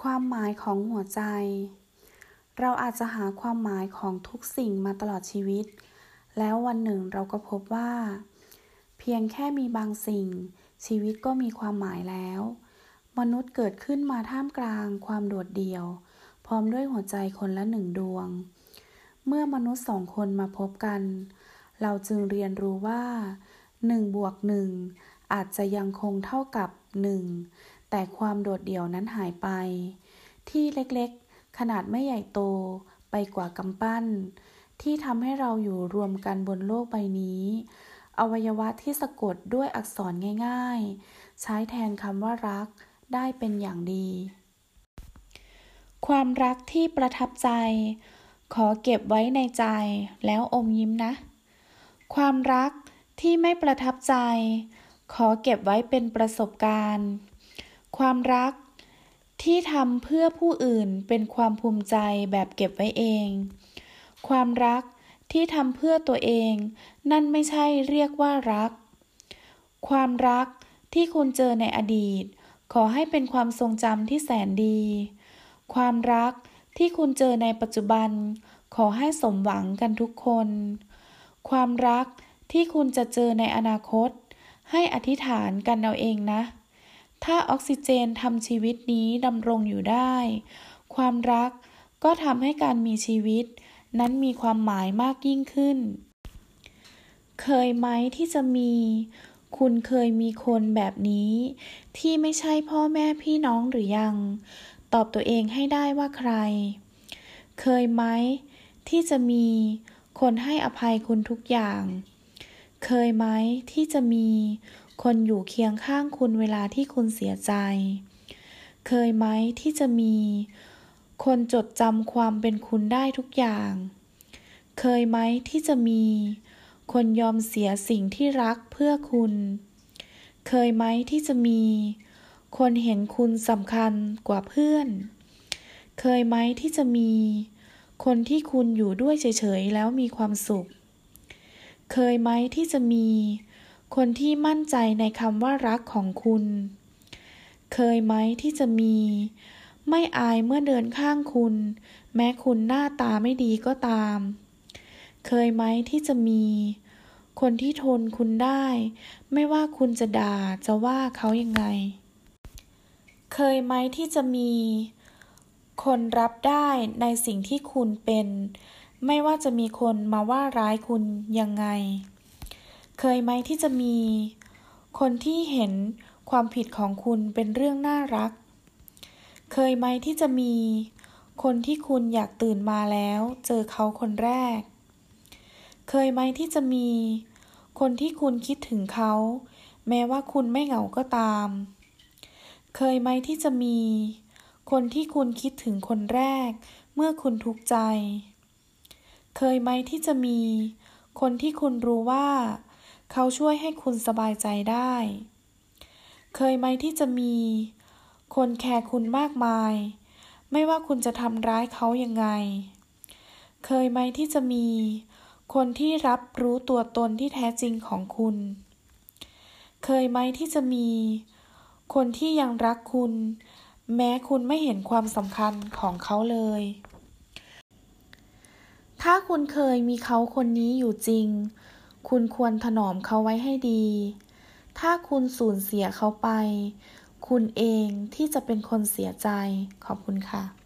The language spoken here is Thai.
ความหมายของหัวใจ เราอาจจะหาความหมายของทุกสิ่งมาตลอดชีวิต แล้ววันหนึ่งเราก็พบว่า เพียงแค่มีบางสิ่ง ชีวิตก็มีความหมายแล้ว มนุษย์เกิดขึ้นมาท่ามกลางความโดดเดี่ยว พร้อมด้วยหัวใจคนละหนึ่งดวง เมื่อมนุษย์สองคนมาพบกัน เราจึงเรียนรู้ว่าหนึ่งบวกหนึ่งอาจจะยังคงเท่ากับหนึ่ง แต่ความโดดเดี่ยวนั้นหายไป ที่เล็กๆ ขนาดไม่ใหญ่โตไปกว่ากำปั้น ที่ทำให้เราอยู่รวมกันบนโลกใบนี้ อวัยวะที่สะกดด้วยอักษรง่าย ๆ ใช้แทนคำว่ารักได้เป็นอย่างดี ความรักที่ประทับใจ ขอเก็บไว้ในใจแล้วอมยิ้มนะ ความรักที่ไม่ประทับใจ ขอเก็บไว้เป็นประสบการณ์ ความรักที่ทำเพื่อผู้อื่นเป็นความภูมิใจแบบเก็บไว้เอง ความรักที่ทำเพื่อตัวเอง นั่นไม่ใช่เรียกว่ารัก ความรักที่คุณเจอในอดีต ขอให้เป็นความทรงจำที่แสนดี ความรักที่คุณเจอในปัจจุบัน ขอให้สมหวังกันทุกคน ความรักที่คุณจะเจอในอนาคต ให้อธิษฐานกันเอาเองนะ ถ้าออกซิเจนทำชีวิตนี้ดำรงอยู่ได้ ความรักก็ทำให้การมีชีวิต นั้นมีความหมายมากยิ่งขึ้น เคยไหมที่จะมี คุณเคยมีคนแบบนี้ ที่ไม่ใช่พ่อแม่พี่น้องหรือยัง ตอบตัวเองให้ได้ว่าใคร เคยไหมที่จะมีคนให้อภัยคุณทุกอย่าง เคยไหมที่จะมี คนอยู่เคียงข้างคุณเวลาที่คุณเสียใจ เคยไหมที่จะมี คนจดจำความเป็นคุณได้ทุกอย่าง เคยไหมที่จะมี คนยอมเสียสิ่งที่รักเพื่อคุณ เคยไหมที่จะมี คนเห็นคุณสำคัญกว่าเพื่อน เคยไหมที่จะมี คนที่คุณอยู่ด้วยเฉยๆแล้วมีความสุข เคยไหมที่จะมี คนที่มั่นใจในคำว่ารักของคุณ เคยไหมที่จะมี ไม่อายเมื่อเดินข้างคุณ แม้คุณหน้าตาไม่ดีก็ตาม เคยไหมที่จะมี คนที่ทนคุณได้ ไม่ว่าคุณจะด่าจะว่าเขายังไง เคยไหมที่จะมี คนรับได้ในสิ่งที่คุณเป็น ไม่ว่าจะมีคนมาว่าร้ายคุณยังไง เคยไหมที่จะมี คนที่เห็นความผิดของคุณเป็นเรื่องน่ารัก เคยไหมที่จะมี คนที่คุณอยากตื่นมาแล้วเจอเขาคนแรก เคยไหมที่จะมี คนที่คุณคิดถึงเขา แม้ว่าคุณไม่เหงาก็ตาม เคยไหมที่จะมี คนที่คุณคิดถึงคนแรก เมื่อคุณทุกข์ใจ เคยไหมที่จะมี คนที่คุณรู้ว่า เขาช่วยให้คุณสบายใจได้ เคยไหมที่จะมี คนแคร์คุณมากมาย ไม่ว่าคุณจะทำร้ายเขายังไง เคยไหมที่จะมี คนที่รับรู้ตัวตนที่แท้จริงของคุณ เคยไหมที่จะมี คนที่ยังรักคุณ แม้คุณไม่เห็นความสำคัญของเขาเลย ถ้าคุณเคยมีเขาคนนี้อยู่จริง คุณควรถนอมเขาไว้ให้ดี ถ้าคุณสูญเสียเขาไป คุณเองที่จะเป็นคนเสียใจ ขอบคุณค่ะ